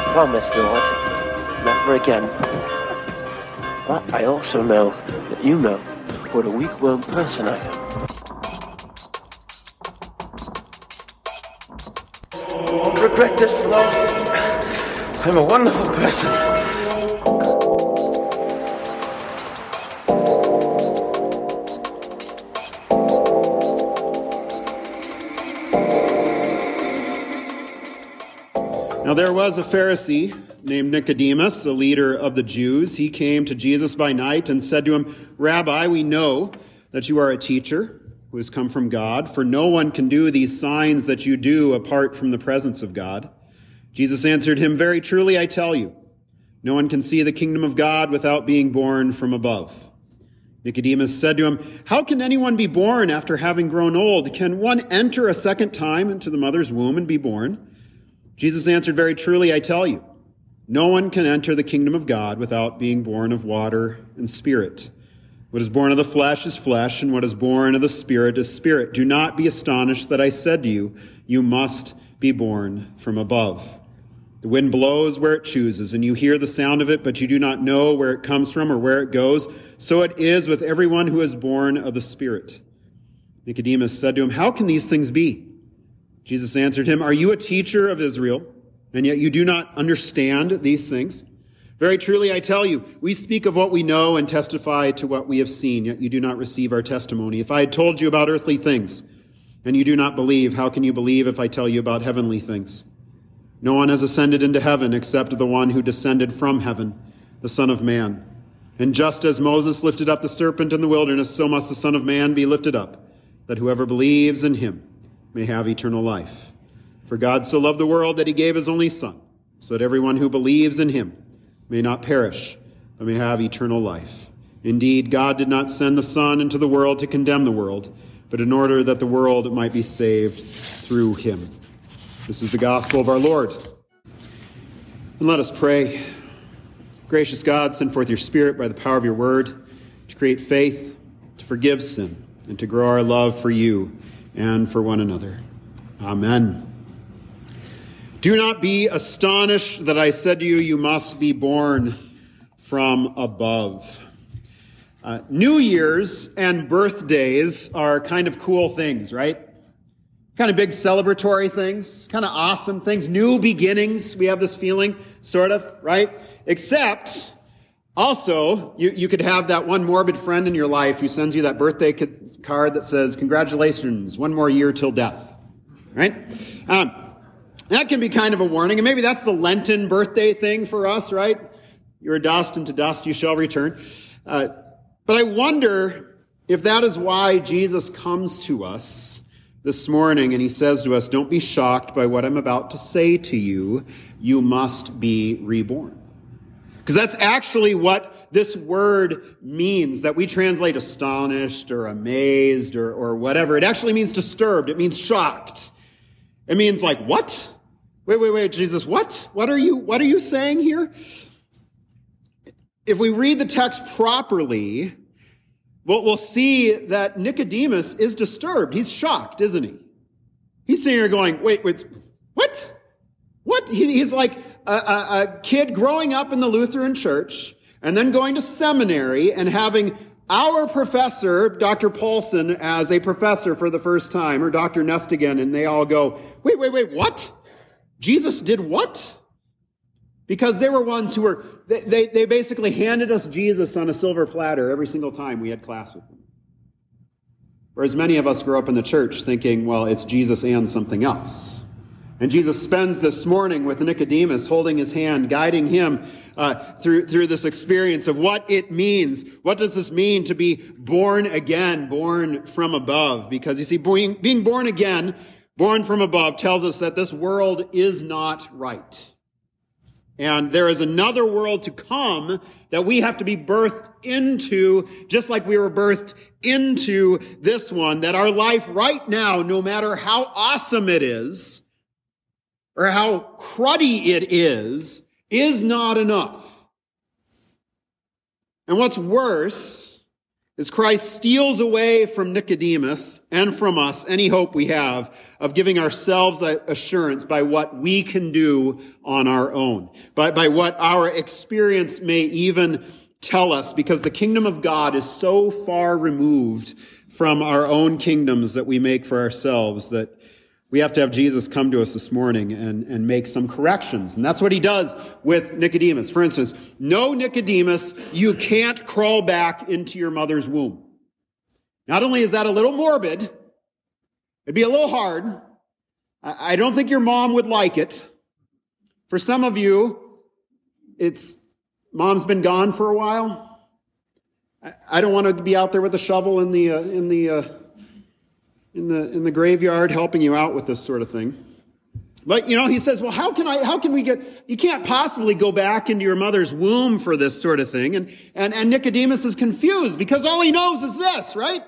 I promise, Lord, never again. But I also know that you know what a weak-willed person I am. Don't regret this, Lord. I'm a wonderful person. Now there was a Pharisee named Nicodemus, a leader of the Jews. He came to Jesus by night and said to him, Rabbi, we know that you are a teacher who has come from God, for no one can do these signs that you do apart from the presence of God. Jesus answered him, Very truly I tell you, no one can see the kingdom of God without being born from above. Nicodemus said to him, How can anyone be born after having grown old? Can one enter a second time into the mother's womb and be born? Jesus answered, Very truly, I tell you, no one can enter the kingdom of God without being born of water and spirit. What is born of the flesh is flesh, and what is born of the spirit is spirit. Do not be astonished that I said to you, You must be born from above. The wind blows where it chooses, and you hear the sound of it, but you do not know where it comes from or where it goes. So it is with everyone who is born of the Spirit. Nicodemus said to him, How can these things be? Jesus answered him, Are you a teacher of Israel, and yet you do not understand these things? Very truly, I tell you, we speak of what we know and testify to what we have seen, yet you do not receive our testimony. If I had told you about earthly things, and you do not believe, how can you believe if I tell you about heavenly things? No one has ascended into heaven except the one who descended from heaven, the Son of Man. And just as Moses lifted up the serpent in the wilderness, so must the Son of Man be lifted up, that whoever believes in him may have eternal life. For God so loved the world that he gave his only Son, so that everyone who believes in him may not perish, but may have eternal life. Indeed, God did not send the Son into the world to condemn the world, but in order that the world might be saved through him. This is the gospel of our Lord. And let us pray. Gracious God, send forth your Spirit by the power of your word to create faith, to forgive sin, and to grow our love for you and for one another. Amen. Do not be astonished that I said to you, You must be born from above. Uh, New Year's and birthdays are kind of cool things, right? Kind of big celebratory things, kind of awesome things, new beginnings. We have this feeling, sort of, right? Except, also, you, you could have that one morbid friend in your life who sends you that birthday card that says, Congratulations, one more year till death, right? Um, that can be kind of a warning, and maybe that's the Lenten birthday thing for us, right? You're dust, and to dust you shall return. Uh, but I wonder if that is why Jesus comes to us this morning and he says to us, Don't be shocked by what I'm about to say to you. You must be reborn. Because that's actually what this word means that we translate astonished or amazed or, or whatever. It actually means disturbed. It means shocked. It means like, what? Wait, wait, wait, Jesus, what? What are you, what are you saying here? If we read the text properly, we'll, we'll see that Nicodemus is disturbed. He's shocked, isn't he? He's sitting here going, wait, wait, what? What? He, he's like a, a, a kid growing up in the Lutheran church and then going to seminary and having our professor, Dr. Paulson, as a professor for the first time, or Dr. Nestingen, and they all go, wait, wait, wait, what? Jesus did what? Because they were ones who were, they, they, they, basically handed us Jesus on a silver platter every single time we had class with them. Whereas many of us grew up in the church thinking, well, it's Jesus and something else. And Jesus spends this morning with Nicodemus, holding his hand, guiding him uh, through, through this experience of what it means. What does this mean to be born again, born from above? Because you see, being, being born again, born from above, tells us that this world is not right. And there is another world to come that we have to be birthed into, just like we were birthed into this one, that our life right now, no matter how awesome it is, or how cruddy it is, is not enough. And what's worse is Christ steals away from Nicodemus and from us any hope we have of giving ourselves assurance by what we can do on our own, by, by what our experience may even tell us, because the kingdom of God is so far removed from our own kingdoms that we make for ourselves that we have to have Jesus come to us this morning and, and make some corrections. And that's what he does with Nicodemus. For instance, no Nicodemus, you can't crawl back into your mother's womb. Not only is that a little morbid, it'd be a little hard. I don't think your mom would like it. For some of you, it's mom's been gone for a while. I don't want to be out there with a shovel in the, uh, in the, uh, in the, in the graveyard helping you out with this sort of thing. But, you know, he says, well, how can I, how can we get, you can't possibly go back into your mother's womb for this sort of thing. And, and, and Nicodemus is confused because all he knows is this, right?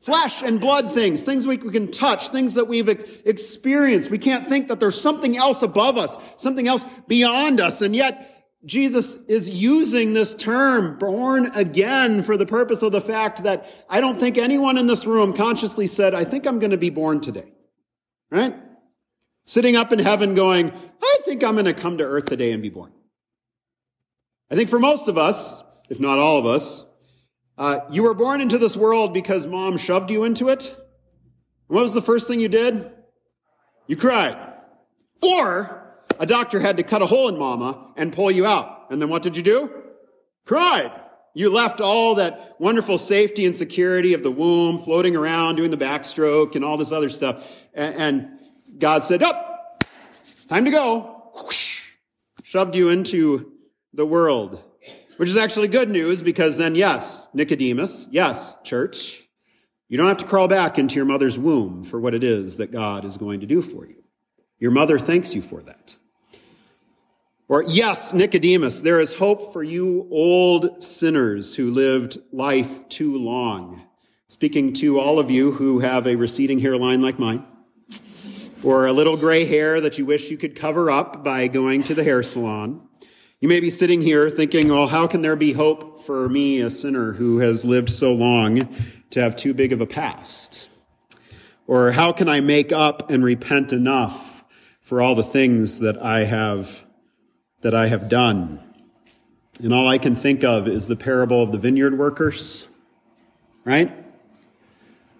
Flesh and blood things, things we, we can touch, things that we've ex- experienced. We can't think that there's something else above us, something else beyond us. And yet, Jesus is using this term, born again, for the purpose of the fact that I don't think anyone in this room consciously said, I think I'm going to be born today. Right? Sitting up in heaven going, I think I'm going to come to earth today and be born. I think for most of us, if not all of us, uh, you were born into this world because mom shoved you into it. what was the first thing you did? You cried. Or a doctor had to cut a hole in mama and pull you out. And then what did you do? Cried. You left all that wonderful safety and security of the womb floating around, doing the backstroke and all this other stuff. And God said, up, oh, time to go. Shoved you into the world, which is actually good news because then, yes, Nicodemus, yes, church, you don't have to crawl back into your mother's womb for what it is that God is going to do for you. Your mother thanks you for that. Or, yes, Nicodemus, there is hope for you old sinners who lived life too long. Speaking to all of you who have a receding hairline like mine, or a little gray hair that you wish you could cover up by going to the hair salon. You may be sitting here thinking, well, how can there be hope for me, a sinner who has lived so long, to have too big of a past? Or how can I make up and repent enough for all the things that I have that I have done. And all I can think of is the parable of the vineyard workers, right?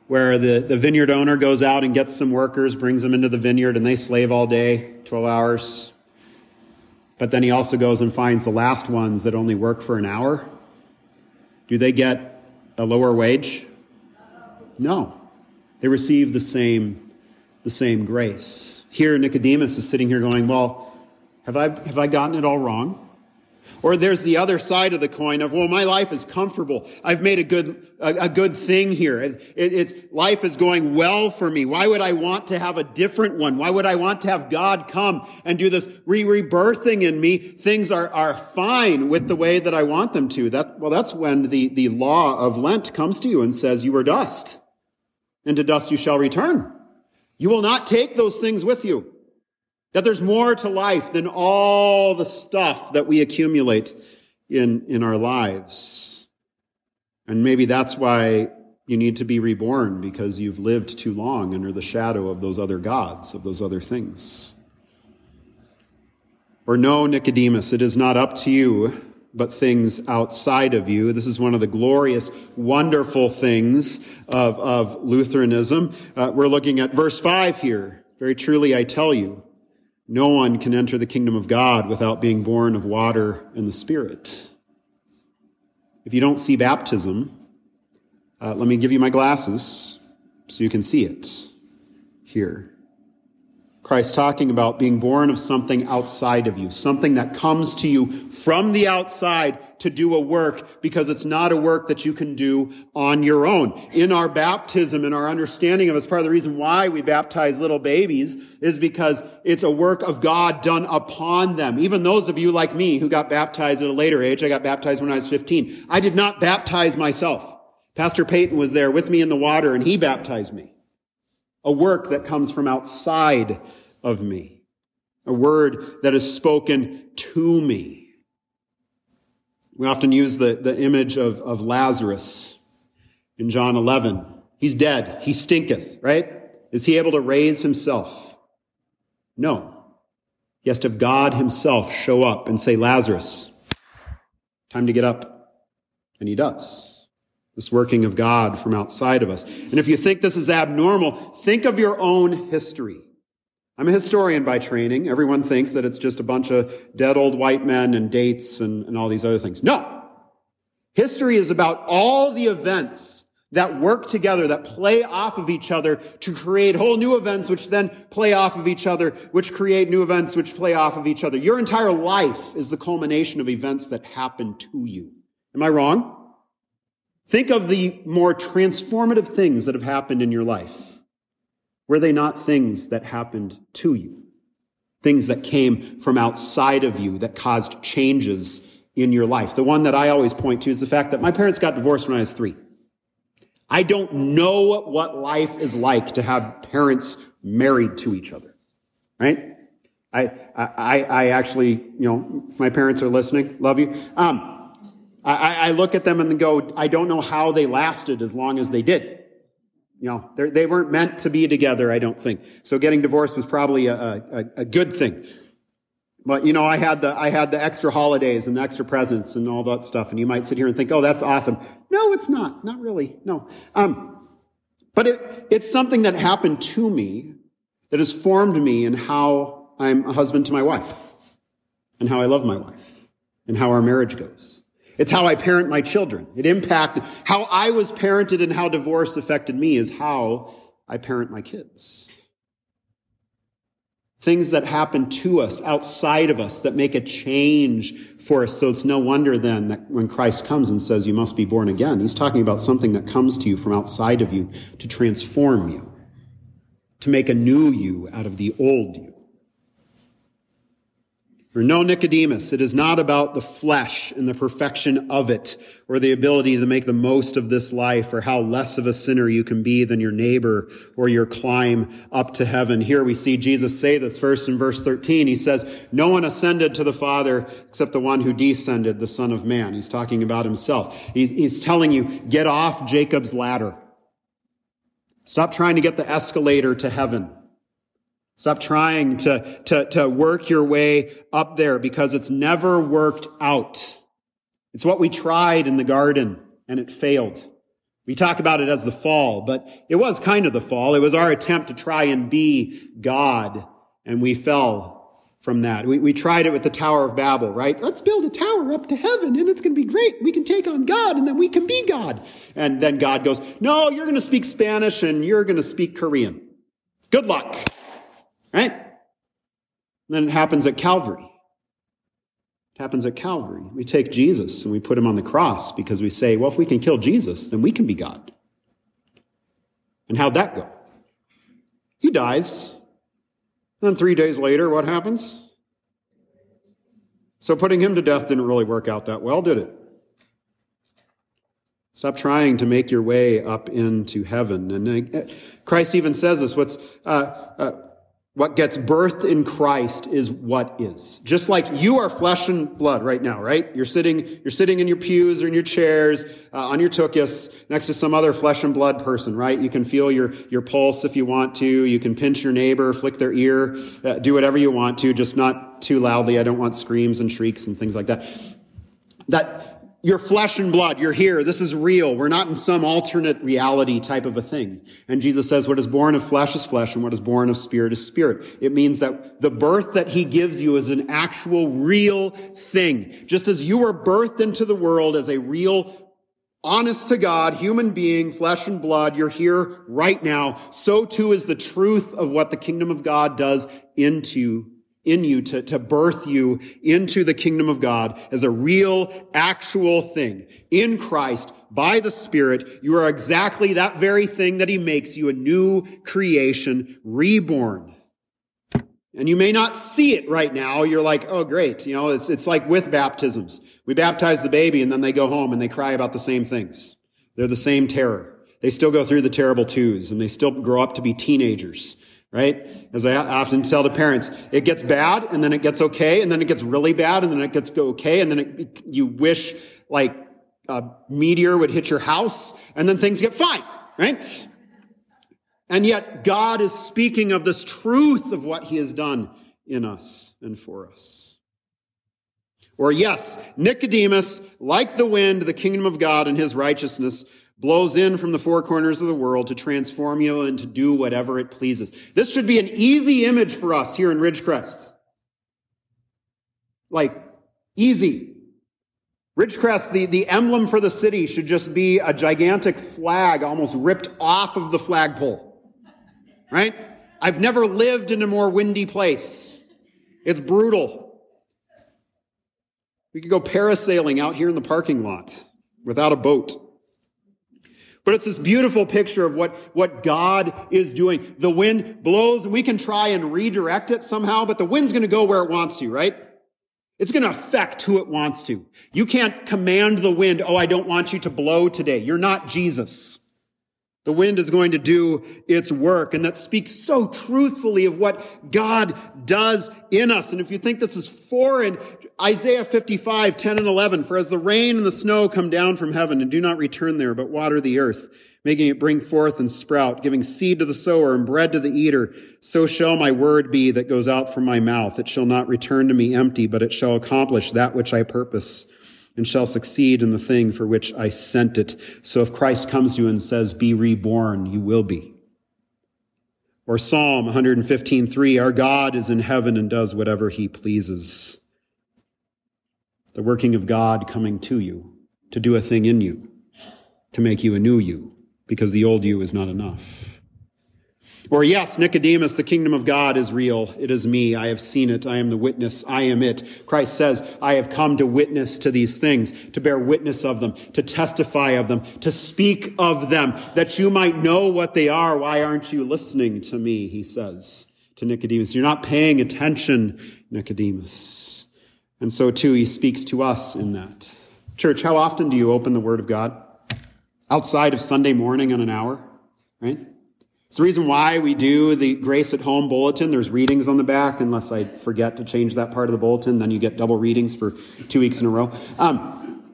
Where the, the vineyard owner goes out and gets some workers, brings them into the vineyard, and they slave all day, 12 hours. But then he also goes and finds the last ones that only work for an hour. Do they get a lower wage? No. They receive the same, the same grace. Here, Nicodemus is sitting here going, Well, have I, have I gotten it all wrong? Or there's the other side of the coin of, well, my life is comfortable. I've made a good, a, a good thing here. It, it's, life is going well for me. Why would I want to have a different one? Why would I want to have God come and do this re-rebirthing in me? Things are, are fine with the way that I want them to. That, well, that's when the, the law of Lent comes to you and says, you are dust and to dust you shall return. You will not take those things with you. That there's more to life than all the stuff that we accumulate in, in our lives. And maybe that's why you need to be reborn because you've lived too long under the shadow of those other gods, of those other things. Or no, Nicodemus, it is not up to you, but things outside of you. This is one of the glorious, wonderful things of, of Lutheranism. Uh, we're looking at verse 5 here. Very truly, I tell you, no one can enter the kingdom of God without being born of water and the Spirit. If you don't see baptism, uh, let me give you my glasses so you can see it here. Christ talking about being born of something outside of you, something that comes to you from the outside to do a work because it's not a work that you can do on your own. In our baptism and our understanding of it, part of the reason why we baptize little babies is because it's a work of God done upon them. Even those of you like me who got baptized at a later age, I got baptized when I was 15. I did not baptize myself. Pastor Peyton was there with me in the water and he baptized me a work that comes from outside of me, a word that is spoken to me. We often use the, the image of, of Lazarus in John 11. He's dead. He stinketh, right? Is he able to raise himself? No. He has to have God himself show up and say, Lazarus, time to get up. And he does. This working of God from outside of us. And if you think this is abnormal, think of your own history. I'm a historian by training. Everyone thinks that it's just a bunch of dead old white men and dates and, and all these other things. No. History is about all the events that work together, that play off of each other to create whole new events, which then play off of each other, which create new events, which play off of each other. Your entire life is the culmination of events that happen to you. Am I wrong? Think of the more transformative things that have happened in your life. Were they not things that happened to you? Things that came from outside of you that caused changes in your life. The one that I always point to is the fact that my parents got divorced when I was three. I don't know what life is like to have parents married to each other, right? I, I, I actually, you know, my parents are listening, love you. Um, I, I look at them and go, I don't know how they lasted as long as they did. You know, they weren't meant to be together, I don't think. So getting divorced was probably a, a, a good thing. But you know, I had the I had the extra holidays and the extra presents and all that stuff, and you might sit here and think, "Oh, that's awesome." No, it's not. Not really. No. Um, but it, it's something that happened to me that has formed me in how I'm a husband to my wife, and how I love my wife, and how our marriage goes. It's how I parent my children. It impacted how I was parented and how divorce affected me is how I parent my kids. Things that happen to us, outside of us, that make a change for us. So it's no wonder then that when Christ comes and says you must be born again, he's talking about something that comes to you from outside of you to transform you, to make a new you out of the old you. Or no Nicodemus. It is not about the flesh and the perfection of it or the ability to make the most of this life or how less of a sinner you can be than your neighbor or your climb up to heaven. Here we see Jesus say this first in verse 13. He says, no one ascended to the Father except the one who descended, the Son of Man. He's talking about himself. He's, he's telling you, get off Jacob's ladder. Stop trying to get the escalator to heaven. Stop trying to, to, to work your way up there because it's never worked out. It's what we tried in the garden and it failed. We talk about it as the fall, but it was kind of the fall. It was our attempt to try and be God and we fell from that. We, we tried it with the Tower of Babel, right? Let's build a tower up to heaven and it's going to be great. We can take on God and then we can be God. And then God goes, no, you're going to speak Spanish and you're going to speak Korean. Good luck. Right? And then it happens at Calvary. It happens at Calvary. We take Jesus and we put him on the cross because we say, well, if we can kill Jesus, then we can be God. And how'd that go? He dies. And then three days later, what happens? So putting him to death didn't really work out that well, did it? Stop trying to make your way up into heaven. And uh, Christ even says this. What's uh, uh, what gets birthed in Christ is what is. Just like you are flesh and blood right now, right? You're sitting, you're sitting in your pews or in your chairs, uh, on your tuchus, next to some other flesh and blood person, right? You can feel your, your pulse if you want to. You can pinch your neighbor, flick their ear, uh, do whatever you want to, just not too loudly. I don't want screams and shrieks and things like that. That, you're flesh and blood. You're here. This is real. We're not in some alternate reality type of a thing. And Jesus says, what is born of flesh is flesh and what is born of spirit is spirit. It means that the birth that he gives you is an actual real thing. Just as you were birthed into the world as a real honest to God, human being, flesh and blood, you're here right now. So too is the truth of what the kingdom of God does into in you to, to birth you into the kingdom of God as a real, actual thing. In Christ, by the Spirit, you are exactly that very thing that He makes you a new creation, reborn. And you may not see it right now. You're like, oh, great. You know, it's, it's like with baptisms. We baptize the baby and then they go home and they cry about the same things. They're the same terror. They still go through the terrible twos and they still grow up to be teenagers right? As I often tell the parents, it gets bad and then it gets okay and then it gets really bad and then it gets okay and then it, you wish like a meteor would hit your house and then things get fine, right? And yet God is speaking of this truth of what he has done in us and for us. Or yes, Nicodemus, like the wind, the kingdom of God and his righteousness blows in from the four corners of the world to transform you and to do whatever it pleases. This should be an easy image for us here in Ridgecrest. Like, easy. Ridgecrest, the, the emblem for the city should just be a gigantic flag almost ripped off of the flagpole. Right? I've never lived in a more windy place. It's brutal. We could go parasailing out here in the parking lot without a boat. But it's this beautiful picture of what, what God is doing. The wind blows and we can try and redirect it somehow, but the wind's going to go where it wants to, right? It's going to affect who it wants to. You can't command the wind, oh, I don't want you to blow today. You're not Jesus. The wind is going to do its work. And that speaks so truthfully of what God does in us. And if you think this is foreign, Isaiah 55, 10 and 11, for as the rain and the snow come down from heaven and do not return there, but water the earth, making it bring forth and sprout, giving seed to the sower and bread to the eater, so shall my word be that goes out from my mouth. It shall not return to me empty, but it shall accomplish that which I purpose and shall succeed in the thing for which I sent it. So if Christ comes to you and says, be reborn, you will be. Or Psalm 115:3, our God is in heaven and does whatever he pleases. The working of God coming to you to do a thing in you, to make you a new you, because the old you is not enough. Or yes, Nicodemus, the kingdom of God is real. It is me. I have seen it. I am the witness. I am it. Christ says, I have come to witness to these things, to bear witness of them, to testify of them, to speak of them, that you might know what they are. Why aren't you listening to me? He says to Nicodemus. You're not paying attention, Nicodemus. And so too, he speaks to us in that. Church, how often do you open the Word of God? Outside of Sunday morning on an hour, right? It's the reason why we do the Grace at Home bulletin. There's readings on the back, unless I forget to change that part of the bulletin. Then you get double readings for two weeks in a row. Um,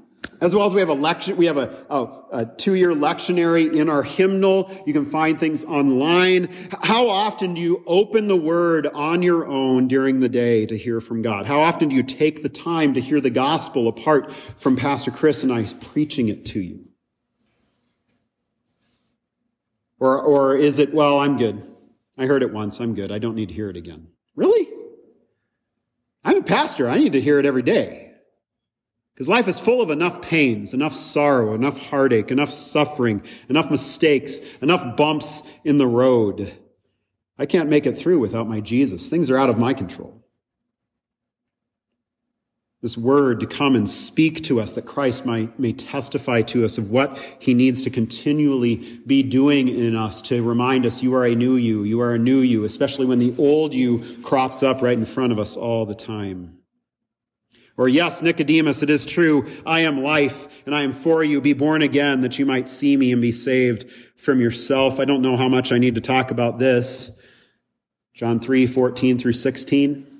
as well as we have a lecture, we have a, a, a two-year lectionary in our hymnal. You can find things online. How often do you open the Word on your own during the day to hear from God? How often do you take the time to hear the gospel apart from Pastor Chris and I preaching it to you? Or, or is it, well, I'm good. I heard it once. I'm good. I don't need to hear it again. Really? I'm a pastor. I need to hear it every day. Because life is full of enough pains, enough sorrow, enough heartache, enough suffering, enough mistakes, enough bumps in the road. I can't make it through without my Jesus. Things are out of my control this word to come and speak to us, that Christ might, may testify to us of what he needs to continually be doing in us to remind us you are a new you, you are a new you, especially when the old you crops up right in front of us all the time. Or yes, Nicodemus, it is true. I am life and I am for you. Be born again that you might see me and be saved from yourself. I don't know how much I need to talk about this. John 3, 14 through 16.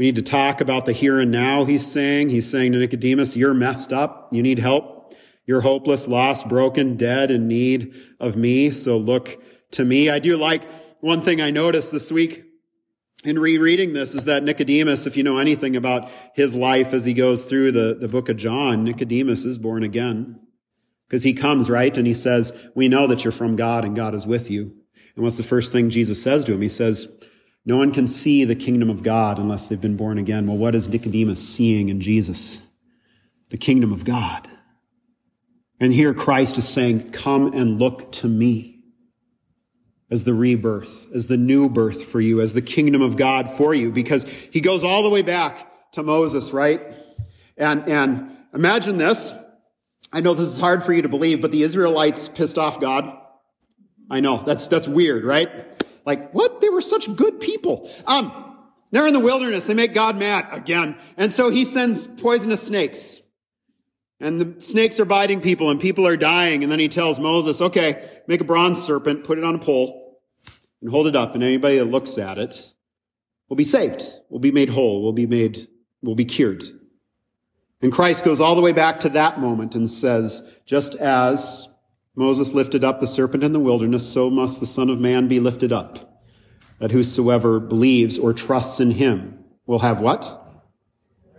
We need to talk about the here and now, he's saying. He's saying to Nicodemus, you're messed up. You need help. You're hopeless, lost, broken, dead, in need of me. So look to me. I do like one thing I noticed this week in rereading this is that Nicodemus, if you know anything about his life as he goes through the, the book of John, Nicodemus is born again. Because he comes, right? And he says, we know that you're from God and God is with you. And what's the first thing Jesus says to him? He says, no one can see the kingdom of God unless they've been born again. Well, what is Nicodemus seeing in Jesus? The kingdom of God. And here Christ is saying, Come and look to me as the rebirth, as the new birth for you, as the kingdom of God for you, because he goes all the way back to Moses, right? And, and imagine this. I know this is hard for you to believe, but the Israelites pissed off God. I know that's, that's weird, right? Like, what? They were such good people. Um, they're in the wilderness. They make God mad again. And so he sends poisonous snakes. And the snakes are biting people and people are dying. And then he tells Moses, okay, make a bronze serpent, put it on a pole and hold it up. And anybody that looks at it will be saved, will be made whole, will be made, will be cured. And Christ goes all the way back to that moment and says, just as Moses lifted up the serpent in the wilderness, so must the Son of Man be lifted up, that whosoever believes or trusts in him will have what?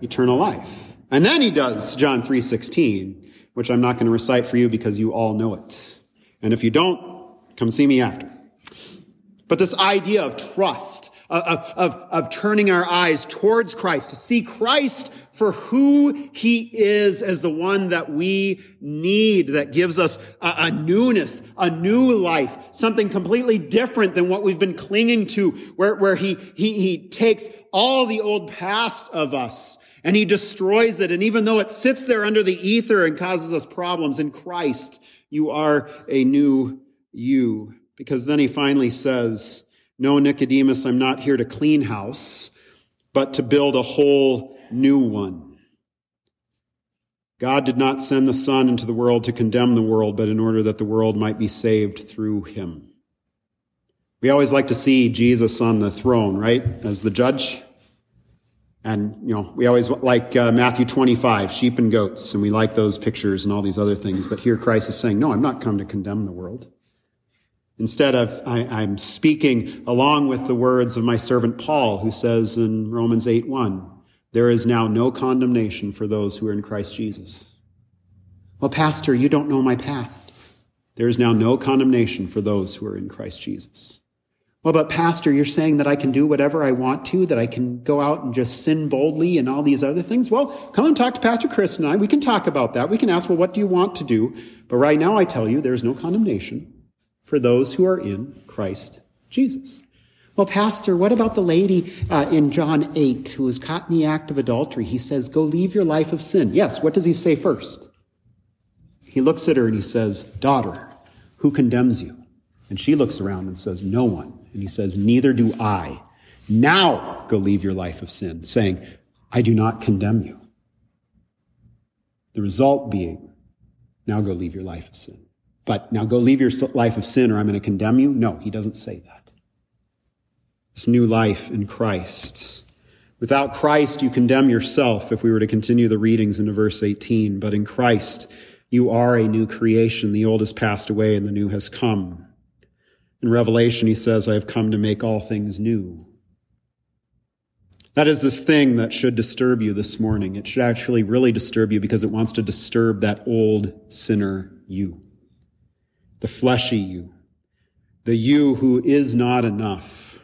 Eternal life. And then he does John 3:16, which I'm not going to recite for you because you all know it. And if you don't, come see me after. But this idea of trust, of, of, of turning our eyes towards Christ, to see Christ for who he is as the one that we need, that gives us a, a, newness, a new life, something completely different than what we've been clinging to, where, where he, he, he takes all the old past of us and he destroys it. And even though it sits there under the ether and causes us problems, in Christ, you are a new you. Because then he finally says, no, Nicodemus, I'm not here to clean house, but to build a whole new one. God did not send the Son into the world to condemn the world, but in order that the world might be saved through him. We always like to see Jesus on the throne, right? As the judge. And, you know, we always like uh, Matthew 25, sheep and goats, and we like those pictures and all these other things. But here Christ is saying, no, I'm not come to condemn the world. Instead of, I, am speaking along with the words of my servant Paul, who says in Romans 8 1, there is now no condemnation for those who are in Christ Jesus. Well, Pastor, you don't know my past. There is now no condemnation for those who are in Christ Jesus. Well, but Pastor, you're saying that I can do whatever I want to, that I can go out and just sin boldly and all these other things? Well, come and talk to Pastor Chris and I. We can talk about that. We can ask, well, what do you want to do? But right now I tell you, there's no condemnation for those who are in Christ Jesus. Well, Pastor, what about the lady uh, in John 8 who was caught in the act of adultery? He says, Go leave your life of sin. Yes, what does he say first? He looks at her and he says, Daughter, who condemns you? And she looks around and says, No one. And he says, Neither do I. Now go leave your life of sin, saying, I do not condemn you. The result being, now go leave your life of sin. But now go leave your life of sin or I'm going to condemn you. No, he doesn't say that. This new life in Christ. Without Christ, you condemn yourself if we were to continue the readings into verse 18. But in Christ, you are a new creation. The old has passed away and the new has come. In Revelation, he says, I have come to make all things new. That is this thing that should disturb you this morning. It should actually really disturb you because it wants to disturb that old sinner you, the fleshy you, the you who is not enough.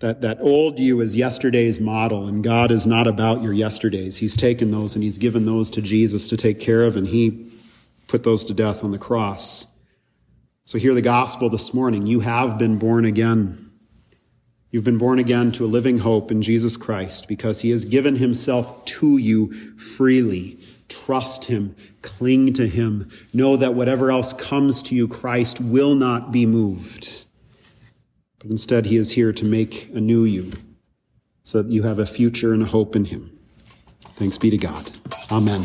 That, that old you is yesterday's model, and God is not about your yesterdays. He's taken those and He's given those to Jesus to take care of, and He put those to death on the cross. So hear the gospel this morning. You have been born again. You've been born again to a living hope in Jesus Christ because he has given himself to you freely. Trust him, cling to him. Know that whatever else comes to you, Christ will not be moved. But instead, he is here to make anew you so that you have a future and a hope in him. Thanks be to God. Amen.